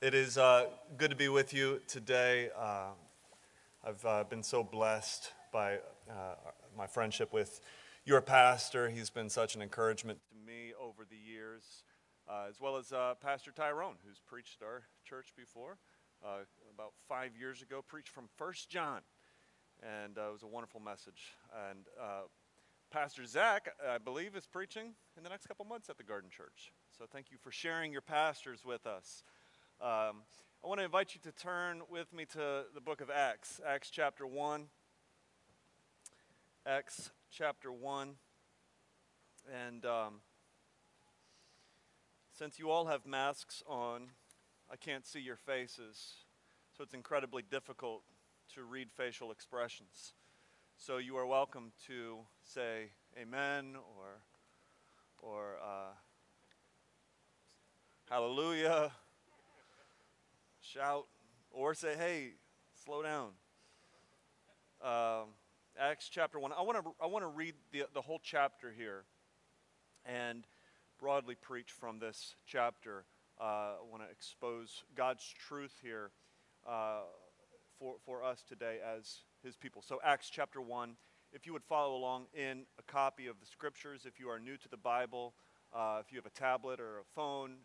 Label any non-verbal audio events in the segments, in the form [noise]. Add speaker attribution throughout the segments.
Speaker 1: It is uh, good to be with you today. Uh, I've uh, been so blessed by uh, my friendship with your pastor. He's been such an encouragement to me over the years, uh, as well as uh, Pastor Tyrone, who's preached our church before about five years ago, preached from First John, and it was a wonderful message. And Pastor Zach, I believe, is preaching in the next couple months at the Garden Church. So thank you for sharing your pastors with us. Um, I want to invite you to turn with me to the book of Acts, Acts chapter 1. Acts chapter 1. And um, since you all have masks on, I can't see your faces, so it's incredibly difficult to read facial expressions. So you are welcome to say amen or, or uh, hallelujah shout, or say, hey, slow down. Um, Acts chapter 1. I want to I want to read the, the whole chapter here and broadly preach from this chapter. Uh, I want to expose God's truth here uh, for, for us today as his people. So, Acts chapter 1. If you would follow along in a copy of the scriptures, if you are new to the Bible, uh, if you have a tablet or a phone,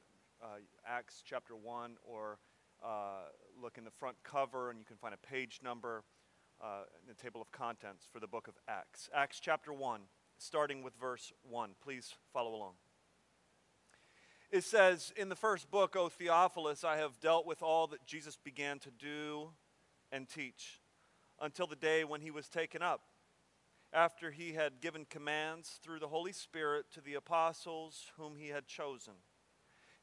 Speaker 1: uh, Acts chapter 1, or uh, look in the front cover and you can find a page number uh, in the table of contents for the book of Acts. Acts chapter 1, starting with verse 1. Please follow along. It says, In the first book, O Theophilus, I have dealt with all that Jesus began to do and teach until the day when he was taken up, after he had given commands through the Holy Spirit to the apostles whom he had chosen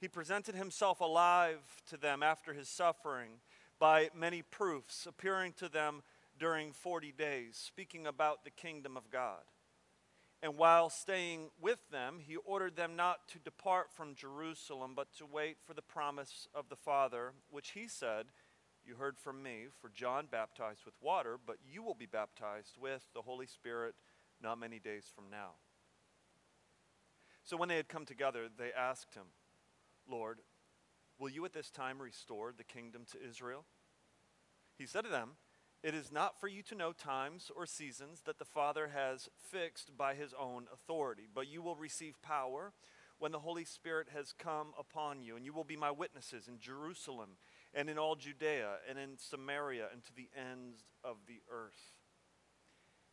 Speaker 1: he presented himself alive to them after his suffering by many proofs, appearing to them during 40 days, speaking about the kingdom of God. And while staying with them, he ordered them not to depart from Jerusalem, but to wait for the promise of the Father, which he said, You heard from me, for John baptized with water, but you will be baptized with the Holy Spirit not many days from now. So when they had come together, they asked him, Lord, will you at this time restore the kingdom to Israel? He said to them, It is not for you to know times or seasons that the Father has fixed by his own authority, but you will receive power when the Holy Spirit has come upon you, and you will be my witnesses in Jerusalem and in all Judea and in Samaria and to the ends of the earth.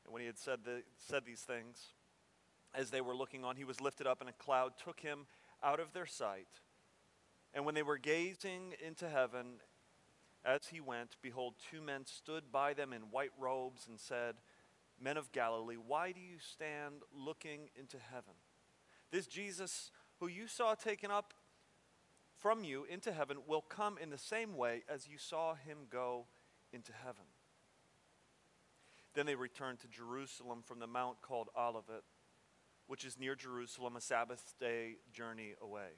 Speaker 1: And when he had said, the, said these things, as they were looking on, he was lifted up, and a cloud took him out of their sight. And when they were gazing into heaven as he went, behold, two men stood by them in white robes and said, Men of Galilee, why do you stand looking into heaven? This Jesus who you saw taken up from you into heaven will come in the same way as you saw him go into heaven. Then they returned to Jerusalem from the mount called Olivet, which is near Jerusalem, a Sabbath day journey away.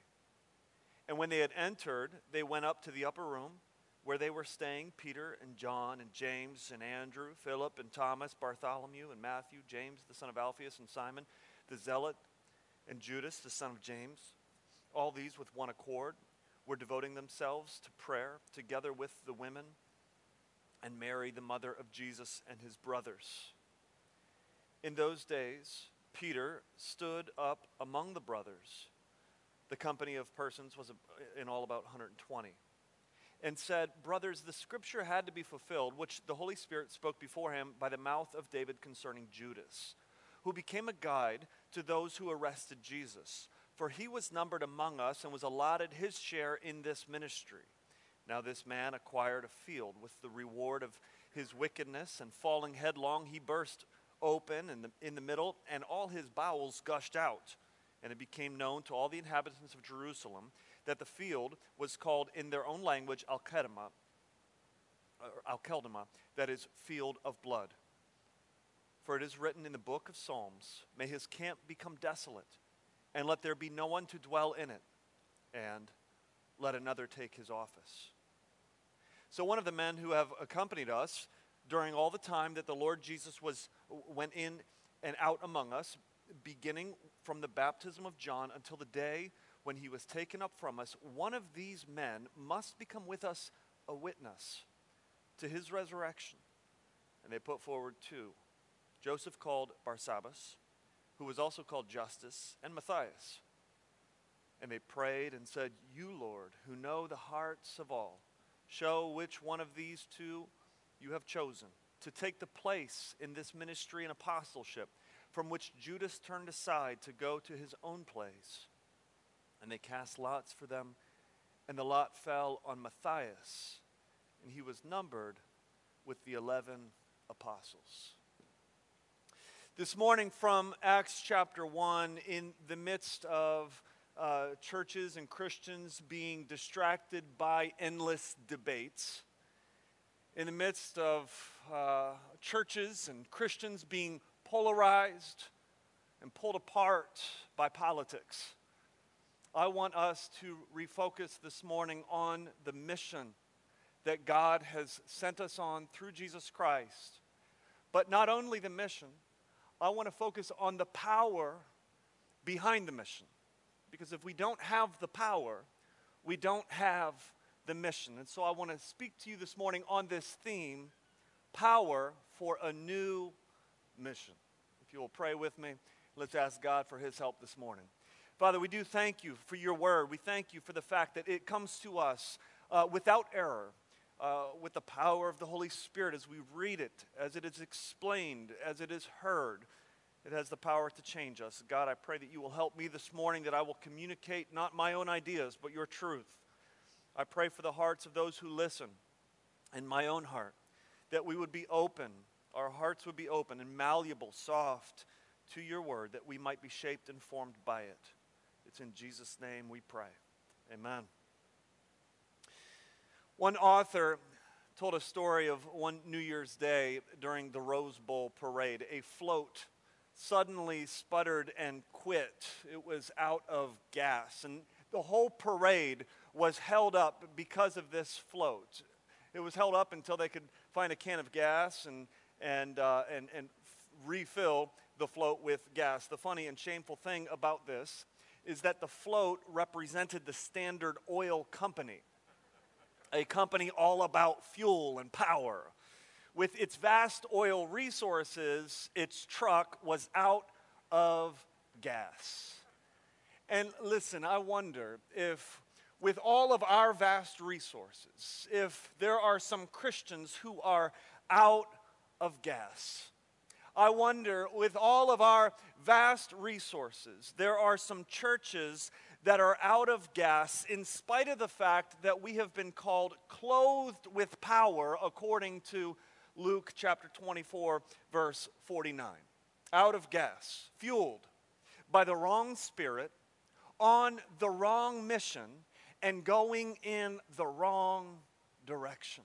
Speaker 1: And when they had entered, they went up to the upper room where they were staying Peter and John and James and Andrew, Philip and Thomas, Bartholomew and Matthew, James the son of Alphaeus and Simon the zealot, and Judas the son of James. All these with one accord were devoting themselves to prayer together with the women and Mary, the mother of Jesus, and his brothers. In those days, Peter stood up among the brothers the company of persons was uh, in all about 120 and said, Brothers, the scripture had to be fulfilled, which the Holy Spirit spoke before him by the mouth of David concerning Judas, who became a guide to those who arrested Jesus. For he was numbered among us and was allotted his share in this ministry. Now, this man acquired a field with the reward of his wickedness, and falling headlong, he burst open in the, in the middle, and all his bowels gushed out and it became known to all the inhabitants of Jerusalem that the field was called in their own language Al-Kedema, Al-Keldama, that is, field of blood. For it is written in the book of Psalms, May his camp become desolate, and let there be no one to dwell in it, and let another take his office. So one of the men who have accompanied us during all the time that the Lord Jesus was went in and out among us, beginning from the baptism of John until the day when he was taken up from us, one of these men must become with us a witness to his resurrection. And they put forward two Joseph called Barsabbas, who was also called Justus, and Matthias. And they prayed and said, You, Lord, who know the hearts of all, show which one of these two you have chosen to take the place in this ministry and apostleship from which Judas turned aside to go to his own place. And they cast lots for them, and the lot fell on Matthias, and he was numbered with the eleven apostles. This morning from Acts chapter 1, in the midst of uh, churches and Christians being distracted by endless debates, in the midst of uh, churches and Christians being polarized and pulled apart by politics. I want us to refocus this morning on the mission that God has sent us on through Jesus Christ. But not only the mission, I want to focus on the power behind the mission. Because if we don't have the power, we don't have the mission. And so I want to speak to you this morning on this theme power for a new mission. If you will pray with me, let's ask God for his help this morning. Father, we do thank you for your word. We thank you for the fact that it comes to us uh, without error, uh, with the power of the Holy Spirit as we read it, as it is explained, as it is heard. It has the power to change us. God, I pray that you will help me this morning, that I will communicate not my own ideas, but your truth. I pray for the hearts of those who listen and my own heart, that we would be open our hearts would be open and malleable, soft to your word, that we might be shaped and formed by it. It's in Jesus' name we pray. Amen. One author told a story of one New Year's Day during the Rose Bowl parade. A float suddenly sputtered and quit. It was out of gas. And the whole parade was held up because of this float. It was held up until they could find a can of gas and and, uh, and, and refill the float with gas. The funny and shameful thing about this is that the float represented the Standard Oil Company, a company all about fuel and power. With its vast oil resources, its truck was out of gas. And listen, I wonder if, with all of our vast resources, if there are some Christians who are out of gas. I wonder, with all of our vast resources, there are some churches that are out of gas in spite of the fact that we have been called clothed with power according to Luke chapter 24, verse 49. Out of gas, fueled by the wrong spirit, on the wrong mission, and going in the wrong direction.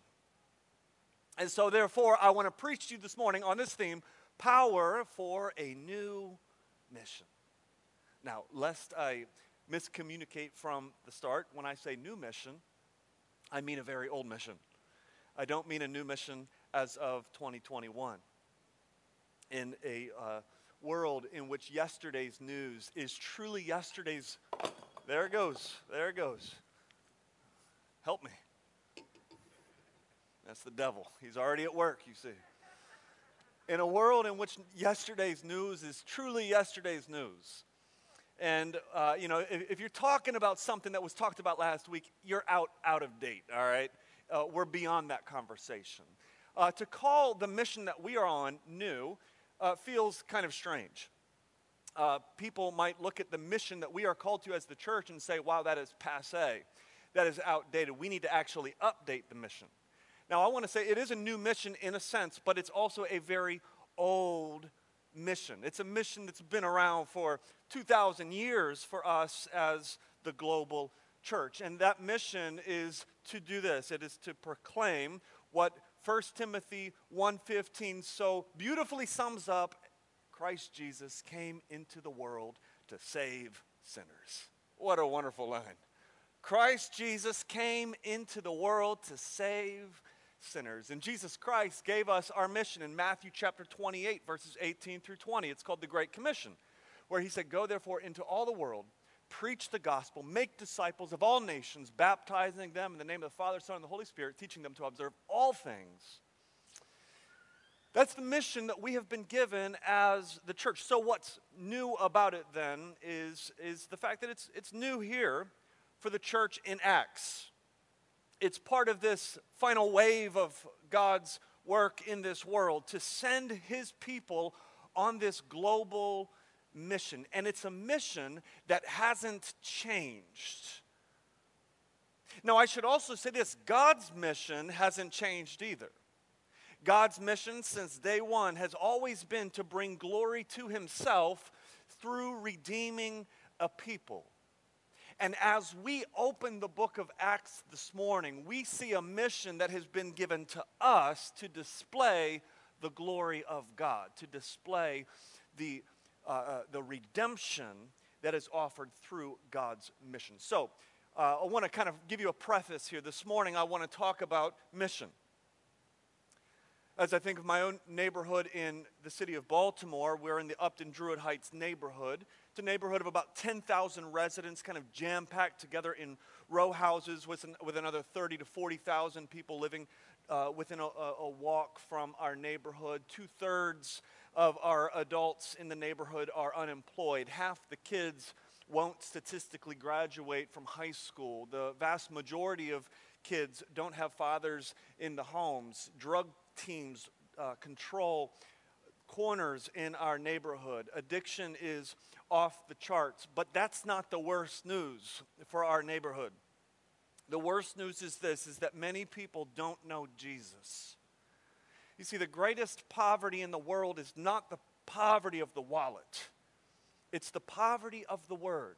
Speaker 1: And so, therefore, I want to preach to you this morning on this theme power for a new mission. Now, lest I miscommunicate from the start, when I say new mission, I mean a very old mission. I don't mean a new mission as of 2021. In a uh, world in which yesterday's news is truly yesterday's, there it goes, there it goes. Help me. That's the devil. He's already at work, you see. In a world in which yesterday's news is truly yesterday's news, and uh, you know, if, if, you're talking about something that was talked about last week, you're out out of date. All right, uh, we're beyond that conversation. Uh, to call the mission that we are on new uh, feels kind of strange. Uh, people might look at the mission that we are called to as the church and say, "Wow, that is passe. That is outdated. We need to actually update the mission." Now, I want to say it is a new mission in a sense, but it's also a very old mission. It's a mission that's been around for 2,000 years for us as the global church. And that mission is to do this it is to proclaim what 1 Timothy 1:15 so beautifully sums up Christ Jesus came into the world to save sinners. What a wonderful line. Christ Jesus came into the world to save sinners. And Jesus Christ gave us our mission in Matthew chapter 28, verses 18 through 20. It's called the Great Commission, where he said, Go therefore into all the world, preach the gospel, make disciples of all nations, baptizing them in the name of the Father, Son, and the Holy Spirit, teaching them to observe all things. That's the mission that we have been given as the church. So, what's new about it then is, is the fact that it's, it's new here for the church in Acts. It's part of this final wave of God's work in this world to send his people on this global mission. And it's a mission that hasn't changed. Now, I should also say this God's mission hasn't changed either. God's mission since day one has always been to bring glory to himself through redeeming a people. And as we open the book of Acts this morning, we see a mission that has been given to us to display the glory of God, to display the, uh, uh, the redemption that is offered through God's mission. So, uh, I want to kind of give you a preface here. This morning, I want to talk about mission. As I think of my own neighborhood in the city of Baltimore, we're in the Upton Druid Heights neighborhood. It's a neighborhood of about 10,000 residents, kind of jam packed together in row houses with, an, with another 30 to 40,000 people living uh, within a, a, walk from our neighborhood. Two thirds of our adults in the neighborhood are unemployed. Half the kids won't statistically graduate from high school. The vast majority of kids don't have fathers in the homes. Drug teams uh, control corners in our neighborhood. Addiction is off the charts. But that's not the worst news for our neighborhood. The worst news is this is that many people don't know Jesus. You see, the greatest poverty in the world is not the poverty of the wallet, it's the poverty of the word.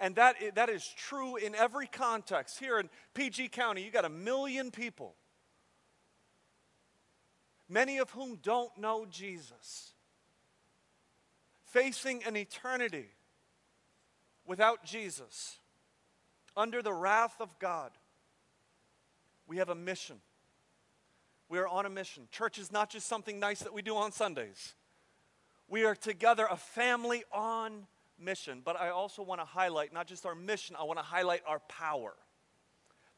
Speaker 1: And that, that is true in every context. Here in PG County, you got a million people, many of whom don't know Jesus facing an eternity without Jesus, under the wrath of God, we have a mission. We are on a mission. Church is not just something nice that we do on Sundays. We are together, a family on mission. But I also want to highlight not just our mission, I want to highlight our power.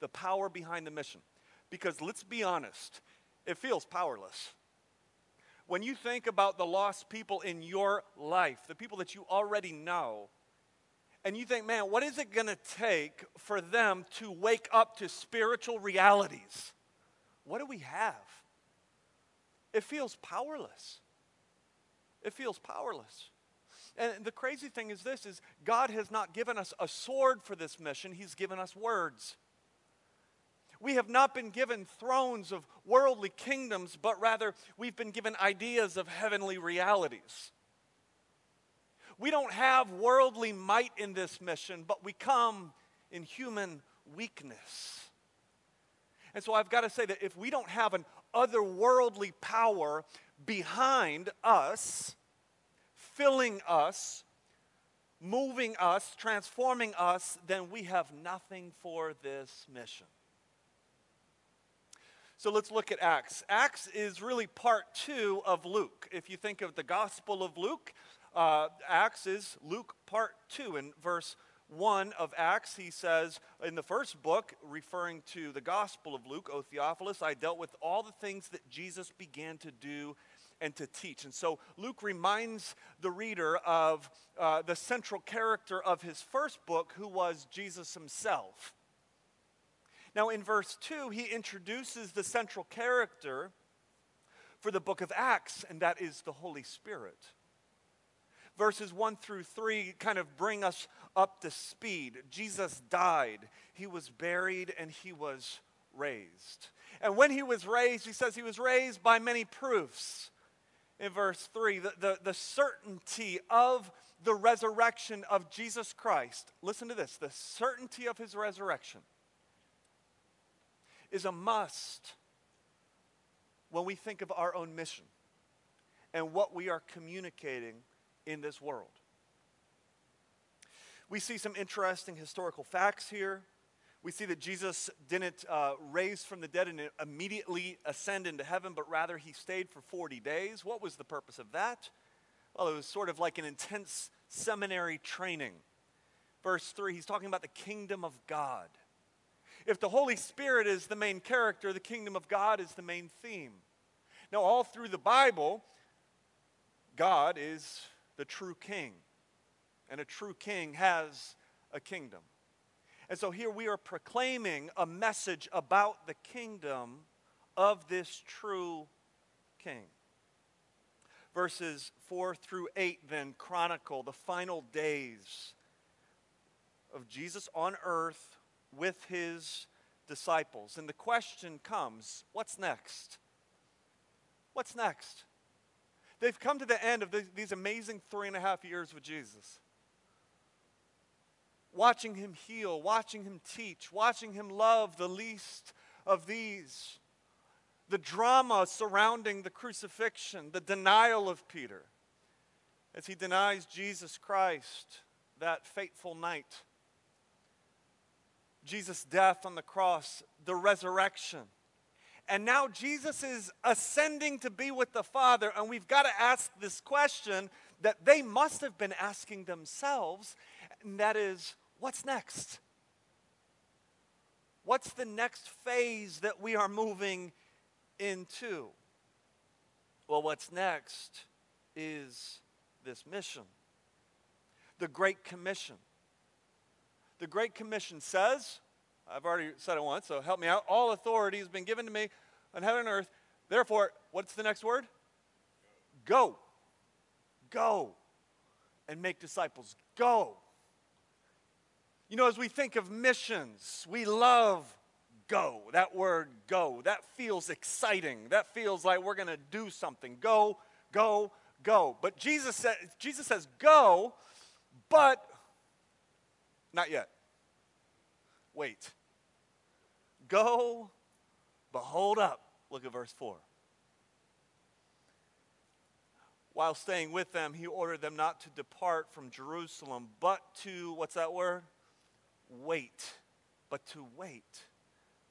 Speaker 1: The power behind the mission. Because let's be honest, it feels powerless when you think about the lost people in your life, the people that you already know, and you think, man, what is it going to take for them to wake up to spiritual realities? What do we have? It feels powerless. It feels powerless. And the crazy thing is this is God has not given us a sword for this mission, he's given us words. We have not been given thrones of worldly kingdoms, but rather we've been given ideas of heavenly realities. We don't have worldly might in this mission, but we come in human weakness. And so I've got to say that if we don't have an otherworldly power behind us, filling us, moving us, transforming us, then we have nothing for this mission. So let's look at Acts. Acts is really part two of Luke. If you think of the Gospel of Luke, uh, Acts is Luke part two. In verse 1 of Acts, he says, in the first book, referring to the Gospel of Luke, O Theophilus, I dealt with all the things that Jesus began to do and to teach. And so Luke reminds the reader of uh, the central character of his first book, who was Jesus himself. Now, in verse 2, he introduces the central character for the book of Acts, and that is the Holy Spirit. Verses 1 through 3 kind of bring us up to speed. Jesus died, he was buried, and he was raised. And when he was raised, he says he was raised by many proofs. In verse 3, the, the, the certainty of the resurrection of Jesus Christ. Listen to this the certainty of his resurrection is a must when we think of our own mission and what we are communicating in this world. We see some interesting historical facts here. We see that Jesus didn't uh, raise from the dead and immediately ascend into heaven, but rather he stayed for 40 days. What was the purpose of that? Well, it was sort of like an intense seminary training verse 3, he's talking about the kingdom of God. If the Holy Spirit is the main character, the kingdom of God is the main theme. Now, all through the Bible, God is the true king, and a true king has a kingdom. And so here we are proclaiming a message about the kingdom of this true king. Verses 4 through 8 then chronicle the final days of Jesus on earth with his disciples. And the question comes what's next? What's next? They've come to the end of these amazing three and a half years with Jesus. Watching him heal, watching him teach, watching him love the least of these. The drama surrounding the crucifixion, the denial of Peter as he denies Jesus Christ that fateful night. Jesus' death on the cross, the resurrection. And now Jesus is ascending to be with the Father, and we've got to ask this question that they must have been asking themselves, and that is, what's next? What's the next phase that we are moving into? Well, what's next is this mission the Great Commission. The Great Commission says, I've already said it once, so help me out. All authority has been given to me on heaven and earth. Therefore, what's the next word? Go. Go and make disciples. Go. You know, as we think of missions, we love go. That word go. That feels exciting. That feels like we're going to do something. Go, go, go. But Jesus, said, Jesus says go, but not yet. Wait. Go, but hold up. Look at verse 4. While staying with them, he ordered them not to depart from Jerusalem, but to, what's that word? Wait. But to wait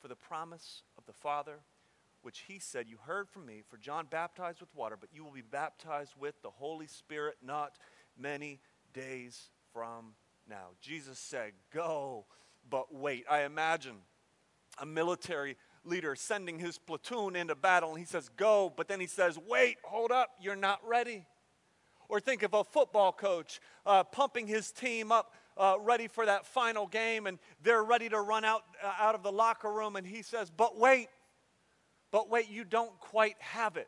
Speaker 1: for the promise of the Father, which he said, You heard from me, for John baptized with water, but you will be baptized with the Holy Spirit not many days from now. Jesus said, Go, but wait. I imagine a military leader sending his platoon into battle, and he says, Go, but then he says, Wait, hold up, you're not ready. Or think of a football coach uh, pumping his team up, uh, ready for that final game, and they're ready to run out, uh, out of the locker room, and he says, But wait, but wait, you don't quite have it.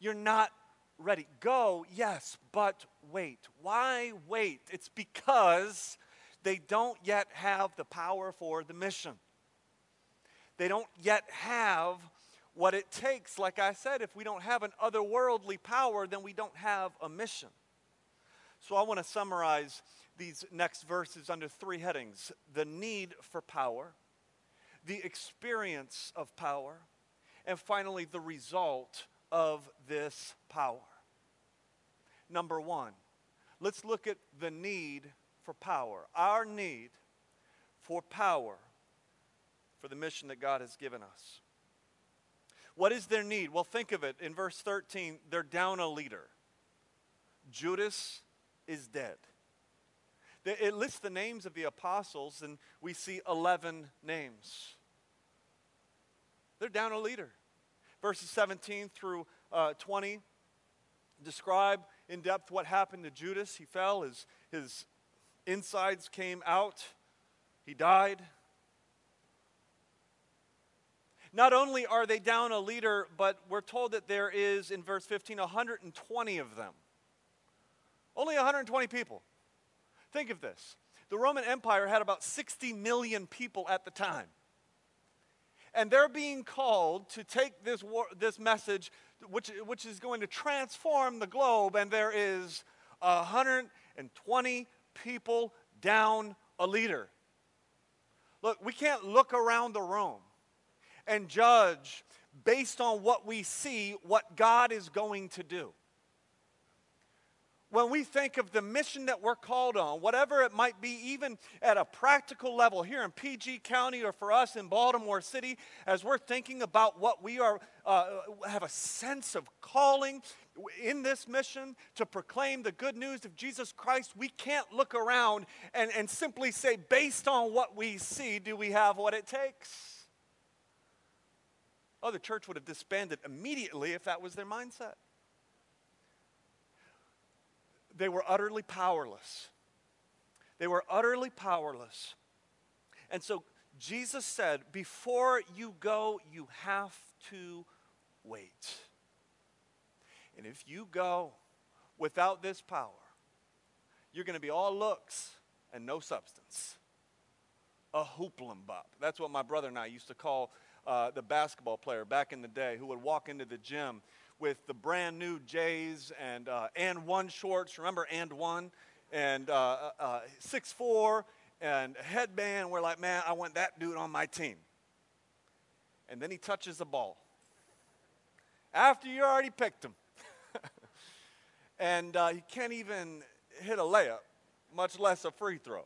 Speaker 1: You're not ready. Go, yes, but wait. Why wait? It's because they don't yet have the power for the mission. They don't yet have what it takes. Like I said, if we don't have an otherworldly power, then we don't have a mission. So I want to summarize these next verses under three headings the need for power, the experience of power, and finally, the result of this power. Number one, let's look at the need for power. Our need for power for the mission that God has given us. What is their need? Well, think of it. In verse 13, they're down a leader. Judas is dead. It lists the names of the apostles, and we see 11 names. They're down a leader. Verses 17 through uh, 20 describe in depth what happened to Judas. He fell, his, his insides came out, he died. Not only are they down a leader, but we're told that there is, in verse 15, 120 of them. Only 120 people. Think of this. The Roman Empire had about 60 million people at the time. And they're being called to take this, war, this message, which, which is going to transform the globe, and there is 120 people down a leader. Look, we can't look around the room and judge based on what we see what God is going to do. When we think of the mission that we're called on, whatever it might be, even at a practical level here in PG County or for us in Baltimore City, as we're thinking about what we are, uh, have a sense of calling in this mission to proclaim the good news of Jesus Christ, we can't look around and, and simply say, based on what we see, do we have what it takes? Oh, the church would have disbanded immediately if that was their mindset they were utterly powerless. They were utterly powerless. And so Jesus said, Before you go, you have to wait. And if you go without this power, you're going to be all looks and no substance. A hooplam bop. That's what my brother and I used to call uh, the basketball player back in the day who would walk into the gym with the brand new Jays and uh, and one shorts. Remember and one and uh, uh, uh, six four and headband. We're like, man, I want that dude on my team. And then he touches the ball after you already picked him, [laughs] and uh, he can't even hit a layup, much less a free throw.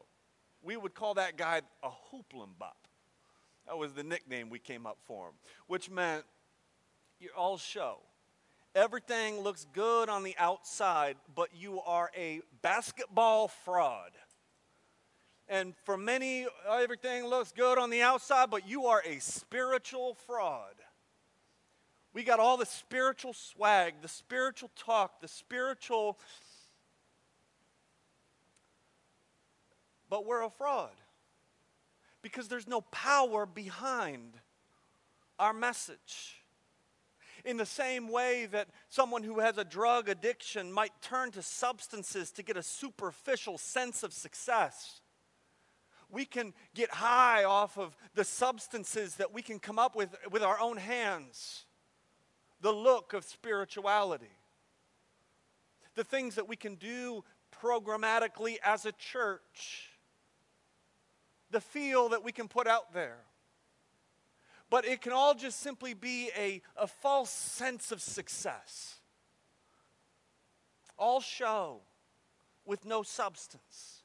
Speaker 1: We would call that guy a hooplam bop. That was the nickname we came up for him, which meant you're all show. Everything looks good on the outside, but you are a basketball fraud. And for many, everything looks good on the outside, but you are a spiritual fraud. We got all the spiritual swag, the spiritual talk, the spiritual. But we're a fraud because there's no power behind our message. In the same way that someone who has a drug addiction might turn to substances to get a superficial sense of success. We can get high off of the substances that we can come up with with our own hands. The look of spirituality. The things that we can do programmatically as a church. The feel that we can put out there but it can all just simply be a, a false sense of success. All show with no substance.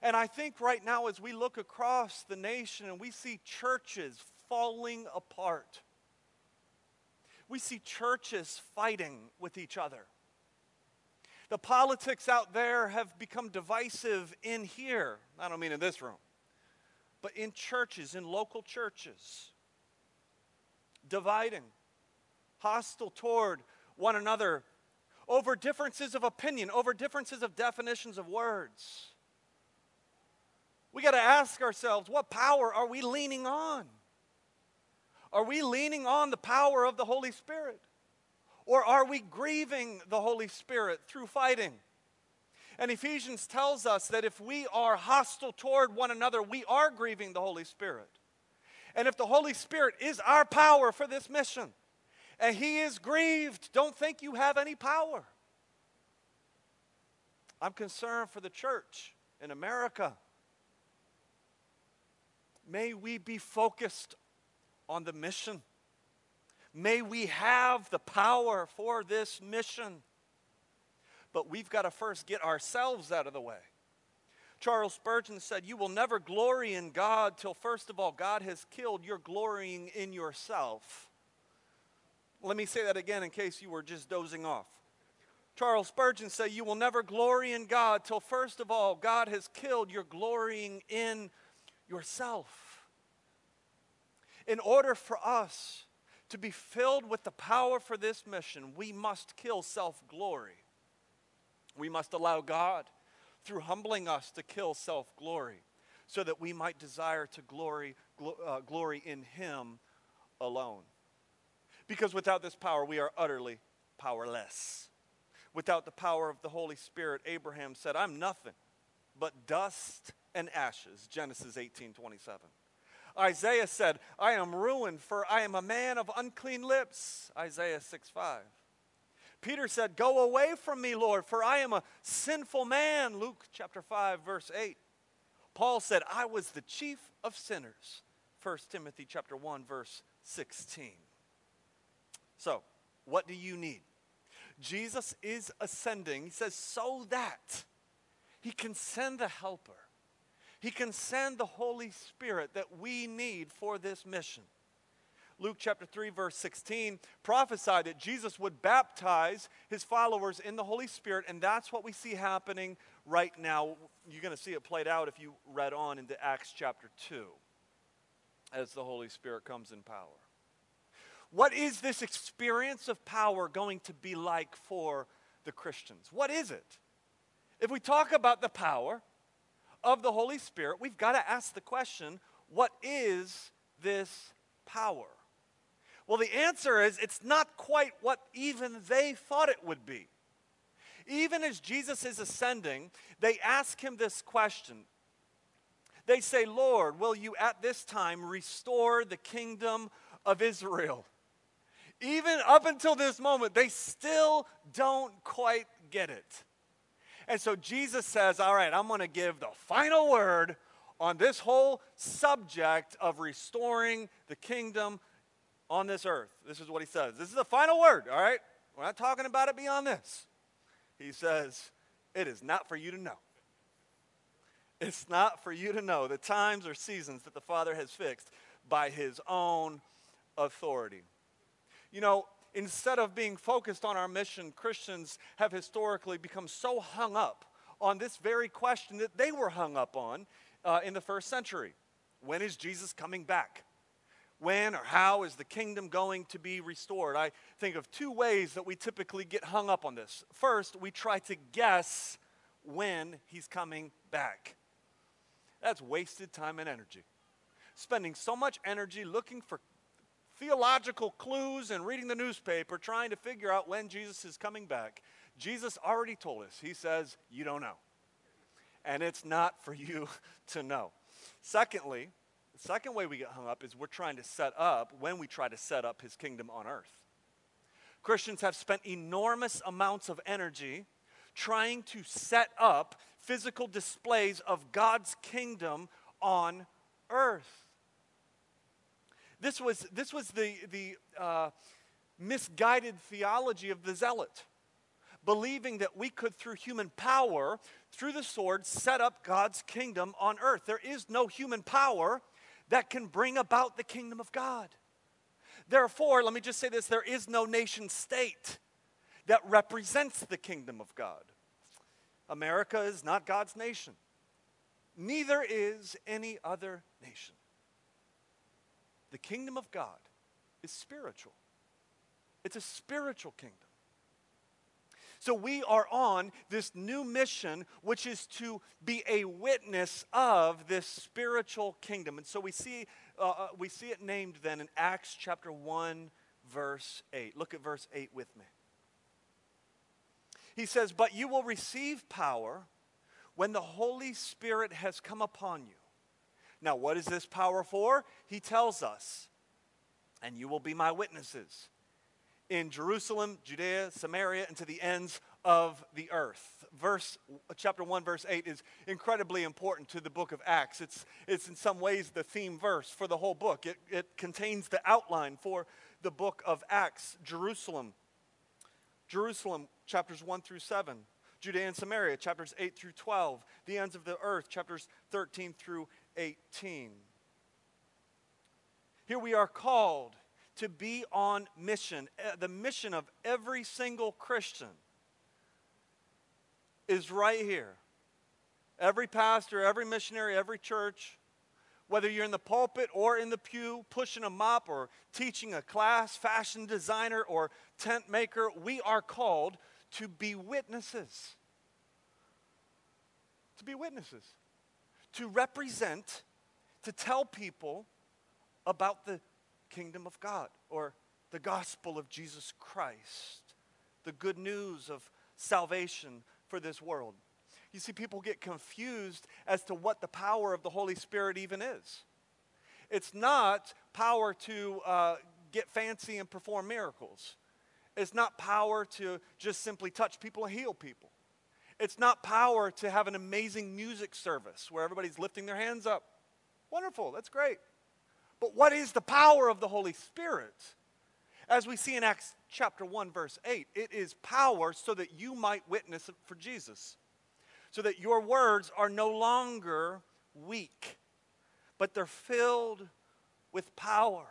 Speaker 1: And I think right now, as we look across the nation and we see churches falling apart, we see churches fighting with each other. The politics out there have become divisive in here. I don't mean in this room but in churches, in local churches, dividing, hostile toward one another over differences of opinion, over differences of definitions of words. We got to ask ourselves what power are we leaning on? Are we leaning on the power of the Holy Spirit? Or are we grieving the Holy Spirit through fighting? And Ephesians tells us that if we are hostile toward one another, we are grieving the Holy Spirit. And if the Holy Spirit is our power for this mission, and He is grieved, don't think you have any power. I'm concerned for the church in America. May we be focused on the mission. May we have the power for this mission but we've got to first get ourselves out of the way. Charles Spurgeon said, You will never glory in God till, first of all, God has killed your glorying in yourself. Let me say that again in case you were just dozing off. Charles Spurgeon said, You will never glory in God till, first of all, God has killed your glorying in yourself. In order for us to be filled with the power for this mission, we must kill self glory. We must allow God, through humbling us, to kill self glory so that we might desire to glory, gl- uh, glory in Him alone. Because without this power, we are utterly powerless. Without the power of the Holy Spirit, Abraham said, I'm nothing but dust and ashes. Genesis 18 27. Isaiah said, I am ruined, for I am a man of unclean lips. Isaiah 6 5. Peter said, Go away from me, Lord, for I am a sinful man. Luke chapter 5, verse 8. Paul said, I was the chief of sinners. 1 Timothy chapter 1, verse 16. So, what do you need? Jesus is ascending, he says, so that he can send the helper. He can send the Holy Spirit that we need for this mission. Luke chapter 3, verse 16, prophesied that Jesus would baptize his followers in the Holy Spirit, and that's what we see happening right now. You're going to see it played out if you read on into Acts chapter 2 as the Holy Spirit comes in power. What is this experience of power going to be like for the Christians? What is it? If we talk about the power of the Holy Spirit, we've got to ask the question what is this power? Well, the answer is it's not quite what even they thought it would be. Even as Jesus is ascending, they ask him this question. They say, Lord, will you at this time restore the kingdom of Israel? Even up until this moment, they still don't quite get it. And so Jesus says, All right, I'm going to give the final word on this whole subject of restoring the kingdom on this earth. This is what he says. This is the final word, all right? We're not talking about it beyond this. He says, It is not for you to know. It's not for you to know the times or seasons that the Father has fixed by his own authority. You know, instead of being focused on our mission, Christians have historically become so hung up on this very question that they were hung up on uh, in the first century. When is Jesus coming back? When or how is the kingdom going to be restored? I think of two ways that we typically get hung up on this. First, we try to guess when he's coming back. That's wasted time and energy. Spending so much energy looking for theological clues and reading the newspaper trying to figure out when Jesus is coming back. Jesus already told us. He says, You don't know. And it's not for you [laughs] to know. Secondly, Second way we get hung up is we're trying to set up, when we try to set up his kingdom on earth. Christians have spent enormous amounts of energy trying to set up physical displays of God's kingdom on earth. This was, this was the, the uh, misguided theology of the zealot, believing that we could, through human power, through the sword, set up God's kingdom on earth. There is no human power that can bring about the kingdom of God. Therefore, let me just say this there is no nation state that represents the kingdom of God. America is not God's nation, neither is any other nation. The kingdom of God is spiritual, it's a spiritual kingdom. So we are on this new mission, which is to be a witness of this spiritual kingdom. And so we see, uh, uh, we see it named then in Acts chapter 1, verse 8. Look at verse 8 with me. He says, But you will receive power when the Holy Spirit has come upon you. Now, what is this power for? He tells us, and you will be my witnesses in Jerusalem, Judea, Samaria, and to the ends of the earth. Verse chapter 1 verse 8 is incredibly important to the book of Acts. It's it's in some ways the theme verse for the whole book. It it contains the outline for the book of Acts. Jerusalem Jerusalem chapters 1 through 7. Judea and Samaria chapters 8 through 12. The ends of the earth chapters 13 through 18. Here we are called to be on mission. Uh, the mission of every single Christian is right here. Every pastor, every missionary, every church, whether you're in the pulpit or in the pew, pushing a mop or teaching a class, fashion designer or tent maker, we are called to be witnesses. To be witnesses. To represent, to tell people about the kingdom of God or the gospel of Jesus Christ, the good news of salvation for this world. You see, people get confused as to what the power of the Holy Spirit even is. It's not power to uh, get fancy and perform miracles. It's not power to just simply touch people and heal people. It's not power to have an amazing music service where everybody's lifting their hands up. Wonderful, that's great. But what is the power of the Holy Spirit? As we see in Acts chapter 1, verse 8, it is power so that you might witness for Jesus, so that your words are no longer weak, but they're filled with power.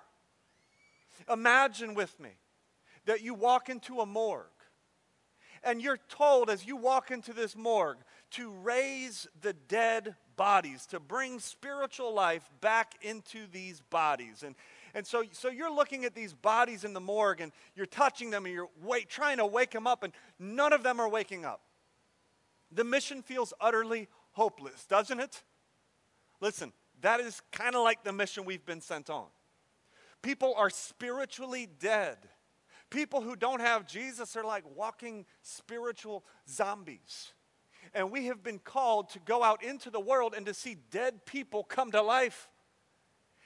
Speaker 1: Imagine with me that you walk into a morgue and you're told as you walk into this morgue to raise the dead bodies, to bring spiritual life back into these bodies. And, and so, so you're looking at these bodies in the morgue and you're touching them and you're wait, trying to wake them up, and none of them are waking up. The mission feels utterly hopeless, doesn't it? Listen, that is kind of like the mission we've been sent on. People are spiritually dead. People who don't have Jesus are like walking spiritual zombies. And we have been called to go out into the world and to see dead people come to life.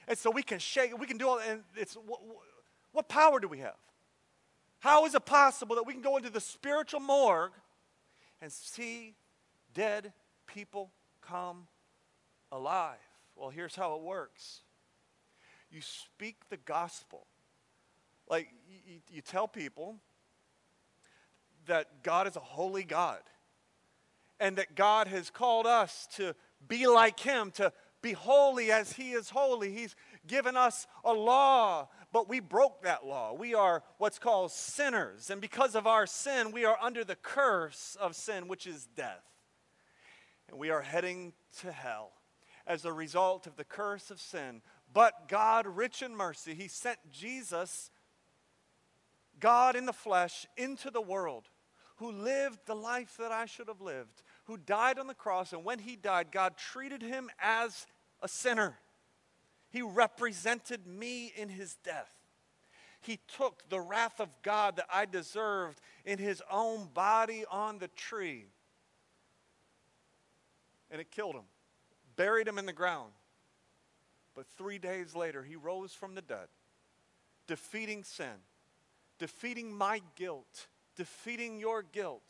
Speaker 1: And so we can shake, we can do all, and it's what, what power do we have? How is it possible that we can go into the spiritual morgue and see dead people come alive? Well, here's how it works you speak the gospel. Like, you, you tell people that God is a holy God and that God has called us to be like Him, to be holy as He is holy. He's given us a law, but we broke that law. We are what's called sinners, and because of our sin, we are under the curse of sin, which is death. And we are heading to hell as a result of the curse of sin. But God, rich in mercy, He sent Jesus, God in the flesh, into the world, who lived the life that I should have lived, who died on the cross. And when He died, God treated Him as a sinner. He represented me in His death. He took the wrath of God that I deserved in His own body on the tree. And it killed him buried him in the ground. But three days later, he rose from the dead, defeating sin, defeating my guilt, defeating your guilt.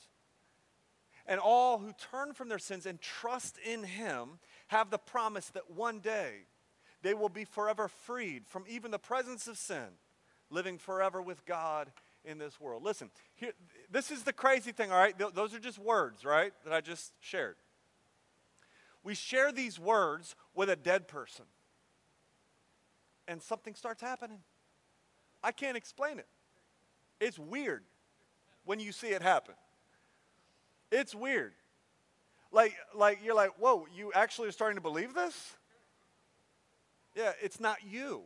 Speaker 1: And all who turn from their sins and trust in him have the promise that one day they will be forever freed from even the presence of sin, living forever with God in this world. Listen, here, this is the crazy thing, all right? Th- those are just words, right, that I just shared we share these words with a dead person. And something starts happening. I can't explain it. It's weird when you see it happen. It's weird. Like, like you're like, whoa, you actually are starting to believe this? Yeah, it's not you.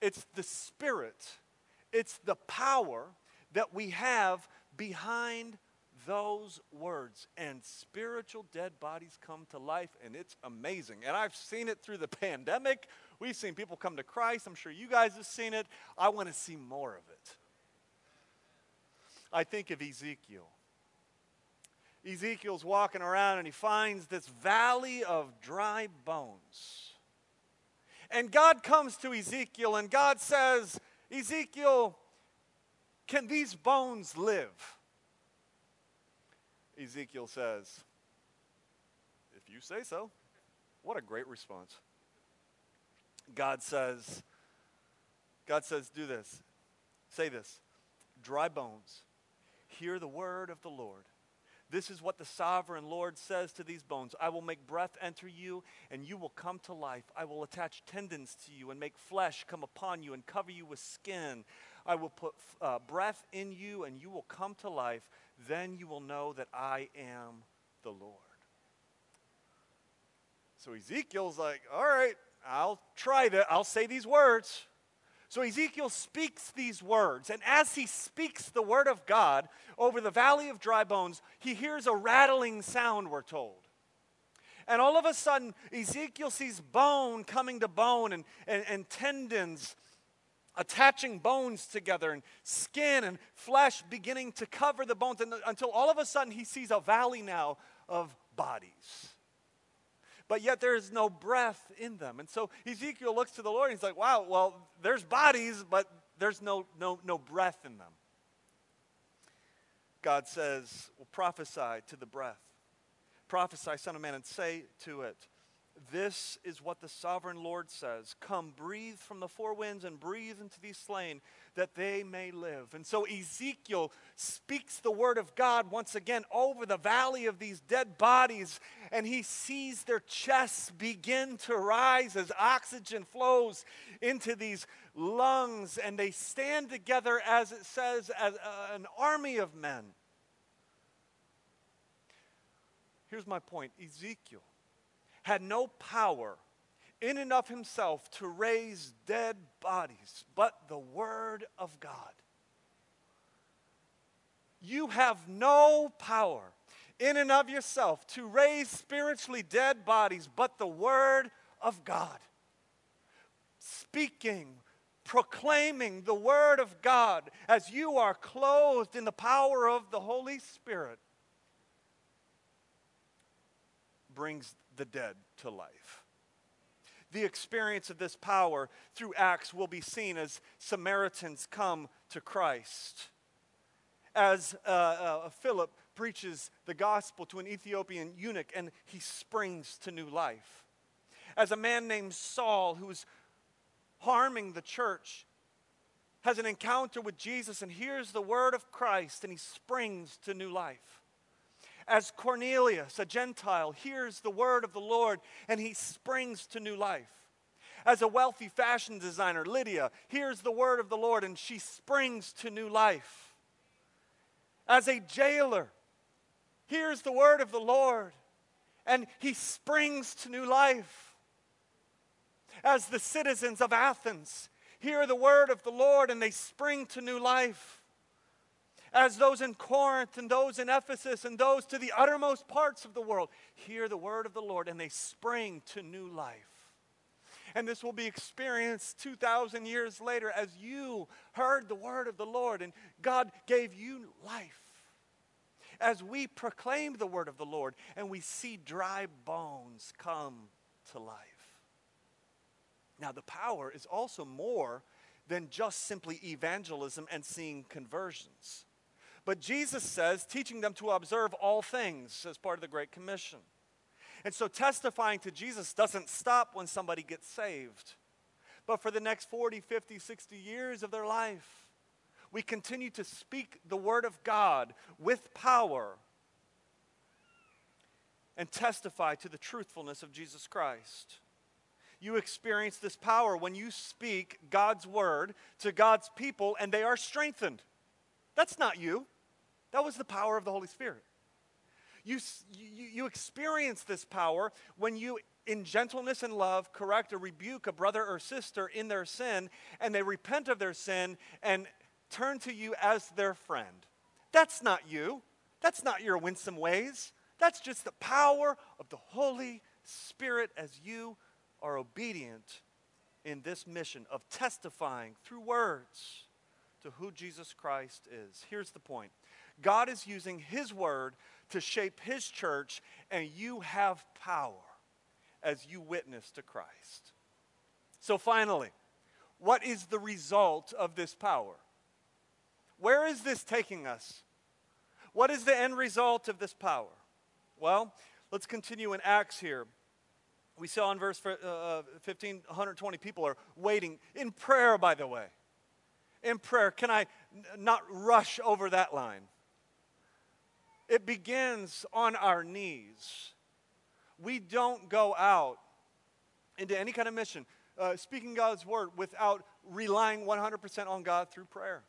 Speaker 1: It's the spirit. It's the power that we have behind those words, and spiritual dead bodies come to life, and it's amazing. And I've seen it through the [laughs] pandemic. We've seen people come to Christ. I'm sure you guys have seen it. I want to see more of it. I think of Ezekiel. Ezekiel's walking around and he finds this valley of dry bones. And God comes to Ezekiel and God says, Ezekiel, can these bones live? Ezekiel says, If you say so. What a great response. God says, God says, do this. Say this. Dry bones, hear the word of the Lord. This is what the sovereign Lord says to these bones I will make breath enter you, and you will come to life. I will attach tendons to you and make flesh come upon you and cover you with skin. I will put uh, breath in you, and you will come to life. Then you will know that I am the Lord. So Ezekiel's like, all right, I'll try that. I'll say these words. So Ezekiel speaks these words, and as he speaks the word of God over the valley of dry bones, he hears a rattling sound, we're told. And all of a sudden, Ezekiel sees bone coming to bone and, and, and tendons attaching bones together and skin and flesh beginning to cover the bones and, until all of a sudden he sees a valley now of bodies. But yet there is no breath in them. And so Ezekiel looks to the Lord and he's like, wow, well, there's bodies, but there's no, no, no breath in them. God says, well, prophesy to the breath. Prophesy, Son of Man, and say to it, this is what the sovereign Lord says Come, breathe from the four winds and breathe into these slain that they may live. And so Ezekiel speaks the word of God once again over the valley of these dead bodies, and he sees their chests begin to rise as oxygen flows into these lungs, and they stand together, as it says, as uh, an army of men. Here's my point Ezekiel had no power in and of himself to raise dead bodies, but the Word of God. You have no power in and of yourself to raise spiritually dead bodies, but the Word of God. Speaking, proclaiming the Word of God as you are clothed in the power of the Holy Spirit brings the dead to life. The experience of this power through Acts will be seen as Samaritans come to Christ. As uh, uh, Philip preaches the gospel to an Ethiopian eunuch and he springs to new life. As a man named Saul, who is harming the church, has an encounter with Jesus and hears the word of Christ and he springs to new life as Cornelius, a Gentile, hears the word of the Lord and he springs to new life. As a wealthy fashion designer, Lydia hears the word of the Lord and she springs to new life. As a jailer, hears the word of the Lord and he springs to new life. As the citizens of Athens hear the word of the Lord and they spring to new life as those in Corinth and those in Ephesus and those to the uttermost parts of the world hear the word of the Lord and they spring to new life. And this will be experienced 2,000 years later as you heard the word of the Lord and God gave you life. As we proclaim the word of the Lord and we see dry bones come to life. Now, the power is also more than just simply evangelism and seeing conversions. But Jesus says, teaching them to observe all things as part of the Great Commission. And so testifying to Jesus doesn't stop when somebody gets saved. But for the next 40, 50, 60 years of their life, we continue to speak the Word of God with power and testify to the truthfulness of Jesus Christ. You experience this power when you speak God's Word to God's people and they are strengthened. That's not you. That was the power of the Holy Spirit. You, you, you experience this power when you, in gentleness and love, correct or rebuke a brother or sister in their sin, and they repent of their sin and turn to you as their friend. That's not you. That's not your winsome ways. That's just the power of the Holy Spirit as you are obedient in this mission of testifying through words to who Jesus Christ is. Here's the point God is using His word to shape His church, and you have power as you witness to Christ. So, finally, what is the result of this power? Where is this taking us? What is the end result of this power? Well, let's continue in Acts here. We saw in verse uh, 15, 120 people are waiting in prayer, by the way. In prayer. Can I not rush over that line? It begins on our knees. We don't go out into any kind of mission uh, speaking God's word without relying 100% on God through prayer.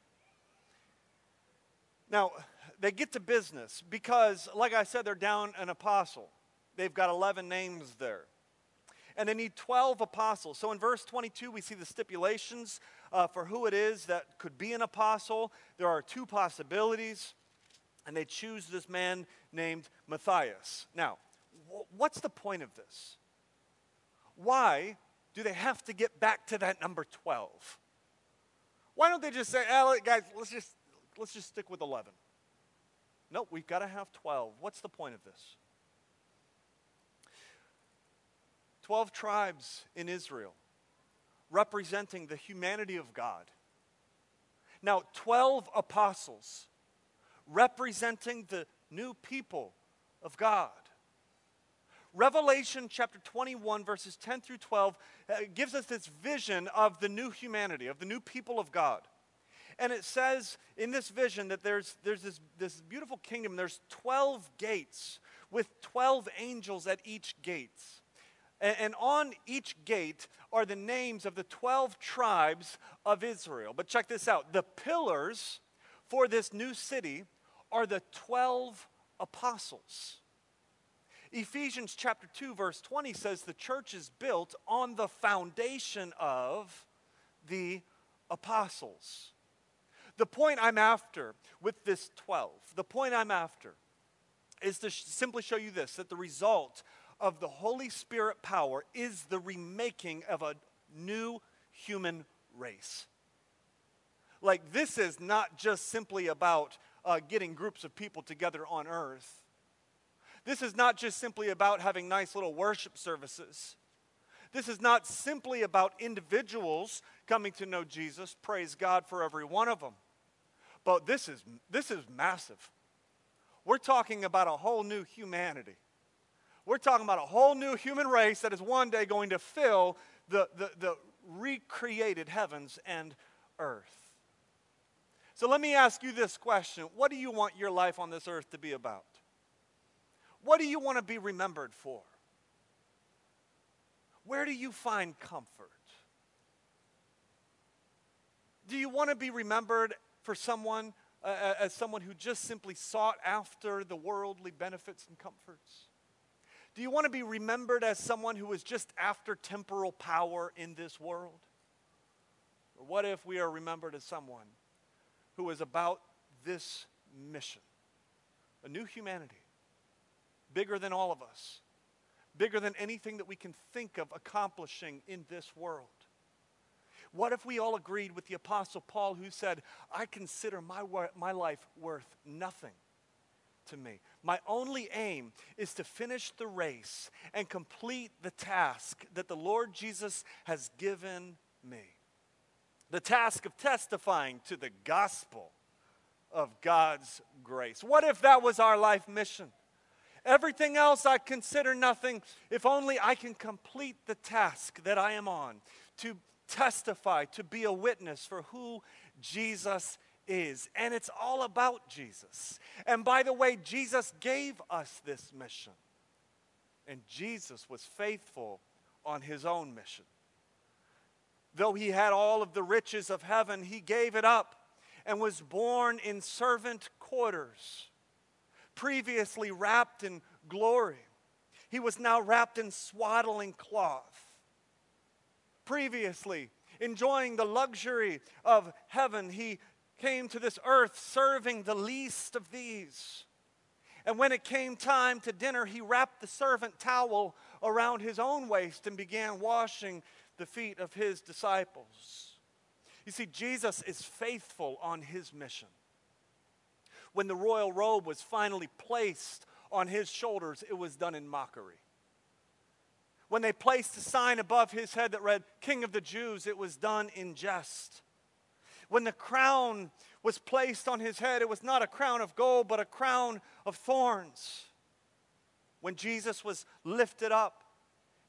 Speaker 1: Now, they get to business because, like I said, they're down an apostle. They've got 11 names there. And they need 12 apostles. So in verse 22, we see the stipulations uh, for who it is that could be an apostle. There are two possibilities and they choose this man named Matthias. Now, what's the point of this? Why do they have to get back to that number 12? Why don't they just say, oh, guys, let's just, let's just stick with 11? No, we've got to have 12. What's the point of this? 12 tribes in Israel representing the humanity of God. Now, 12 apostles representing the new people of God, Revelation chapter 21, verses 10 through 12, uh, gives us this vision of the new humanity, of the new people of God. And it says in this vision that there's, there's this, this beautiful kingdom, there's 12 gates with 12 angels at each gate. And, and on each gate are the names of the 12 tribes of Israel. But check this out the pillars for this new city are the 12 apostles. Ephesians chapter 2 verse 20 says the church is built on the foundation of the apostles. The point I'm after with this 12, the point I'm after is to sh- simply show you this that the result of the Holy Spirit power is the remaking of a new human race. Like, this is not just simply about uh, getting groups of people together on earth. This is not just simply about having nice little worship services. This is not simply about individuals coming to know Jesus. Praise God for every one of them. But this is, this is massive. We're talking about a whole new humanity. We're talking about a whole new human race that is one day going to fill the, the, the recreated heavens and earth. So let me ask you this question What do you want your life on this earth to be about? What do you want to be remembered for? Where do you find comfort? Do you want to be remembered for someone uh, as someone who just simply sought after the worldly benefits and comforts? Do you want to be remembered as someone who was just after temporal power in this world? Or what if we are remembered as someone who is about this mission? A new humanity, bigger than all of us, bigger than anything that we can think of accomplishing in this world. What if we all agreed with the Apostle Paul, who said, I consider my, my life worth nothing to me? My only aim is to finish the race and complete the task that the Lord Jesus has given me. The task of testifying to the gospel of God's grace. What if that was our life mission? Everything else I consider nothing if only I can complete the task that I am on to testify, to be a witness for who Jesus is. And it's all about Jesus. And by the way, Jesus gave us this mission. And Jesus was faithful on his own mission. Though he had all of the riches of heaven, he gave it up and was born in servant quarters, previously wrapped in glory. He was now wrapped in swaddling cloth previously, enjoying the luxury of heaven, he came to this earth serving the least of these. And when it came time to dinner, he wrapped the servant towel around his own waist and began washing the feet of his disciples. You see, Jesus is faithful on his mission. When the royal robe was finally placed on his shoulders, it was done in mockery. When they placed a sign above his head that read, King of the Jews, it was done in jest. When the crown was placed on his head, it was not a crown of gold, but a crown of thorns. When Jesus was lifted up,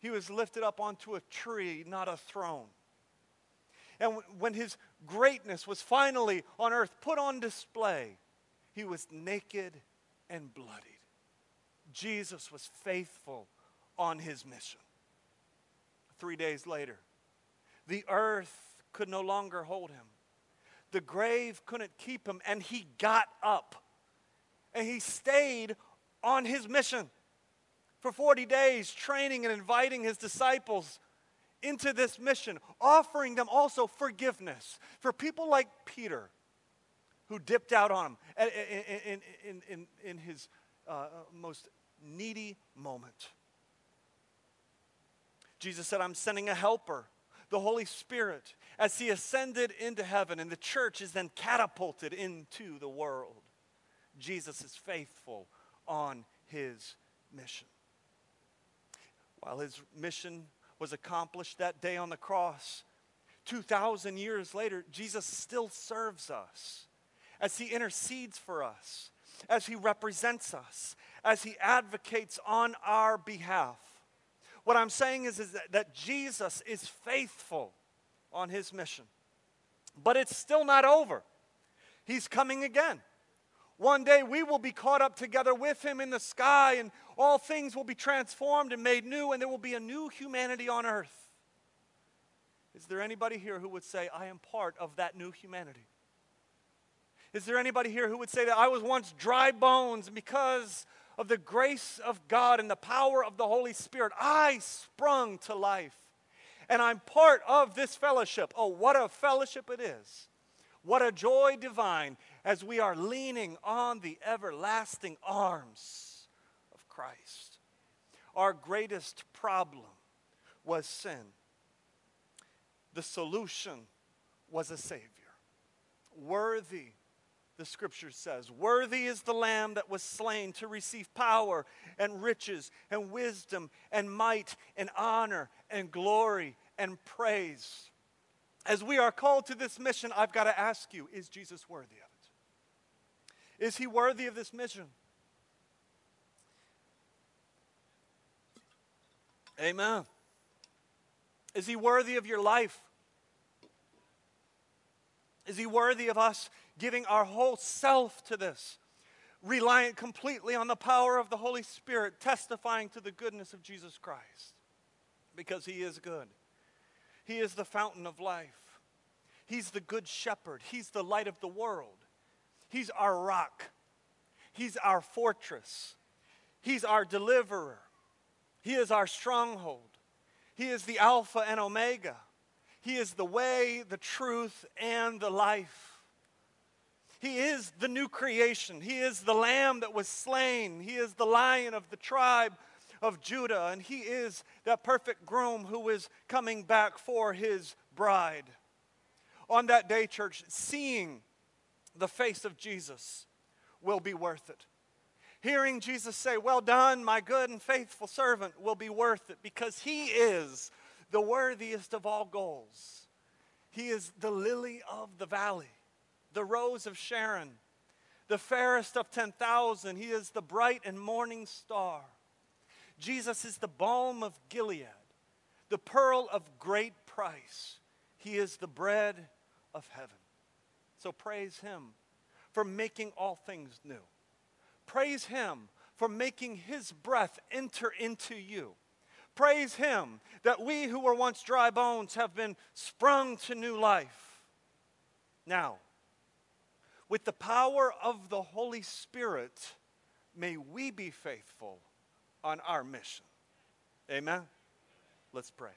Speaker 1: he was lifted up onto a tree, not a throne. And when his greatness was finally on earth put on display, he was naked and bloodied. Jesus was faithful on his mission three days later. The earth could no longer hold him, the grave couldn't keep him, and he got up. And he stayed on his mission for 40 days, training and inviting his disciples into this mission, offering them also forgiveness for people like Peter who dipped out on him in, in, in, in his uh, most needy moment. Jesus said, I'm sending a helper, the Holy Spirit, as he ascended into heaven, and the church is then catapulted into the world. Jesus is faithful on his mission. While his mission was accomplished that day on the cross, 2,000 years later, Jesus still serves us as he intercedes for us, as He represents us, as He advocates on our behalf. What I'm saying is, is that, that Jesus is faithful on His mission. But it's still not over. He's coming again. One day we will be caught up together with him in the sky, and all things will be transformed and made new, and there will be a new humanity on earth. Is there anybody here who would say, I am part of that new humanity? Is there anybody here who would say that I was once dry bones because of the grace of God and the power of the Holy Spirit? I sprung to life and I'm part of this fellowship. Oh, what a fellowship it is! What a joy divine as we are leaning on the everlasting arms of Christ. Our greatest problem was sin. The solution was a Savior. Worthy, the scripture says, worthy is the Lamb that was slain to receive power and riches and wisdom and might and honor and glory and praise. As we are called to this mission, I've got to ask you is Jesus worthy of it? Is he worthy of this mission? Amen. Is he worthy of your life? Is he worthy of us giving our whole self to this? Reliant completely on the power of the Holy Spirit, testifying to the goodness of Jesus Christ. Because he is good. He is the fountain of life. He's the good shepherd. He's the light of the world. He's our rock. He's our fortress. He's our deliverer. He is our stronghold. He is the Alpha and Omega. He is the way, the truth, and the life. He is the new creation. He is the lamb that was slain. He is the lion of the tribe of Judah, and he is that perfect groom who is coming back for his bride. On that day, church, seeing the face of Jesus will be worth it. Hearing Jesus say, Well done, my good and faithful servant, will be worth it because he is the worthiest of all goals. He is the lily of the valley, the rose of Sharon, the fairest of 10,000. He is the bright and morning star. Jesus is the balm of Gilead, the pearl of great price. He is the bread of heaven. So praise him for making all things new. Praise him for making his breath enter into you. Praise him that we who were once dry bones have been sprung to new life. Now, with the power of the Holy Spirit, may we be faithful on our mission. Amen? Let's pray.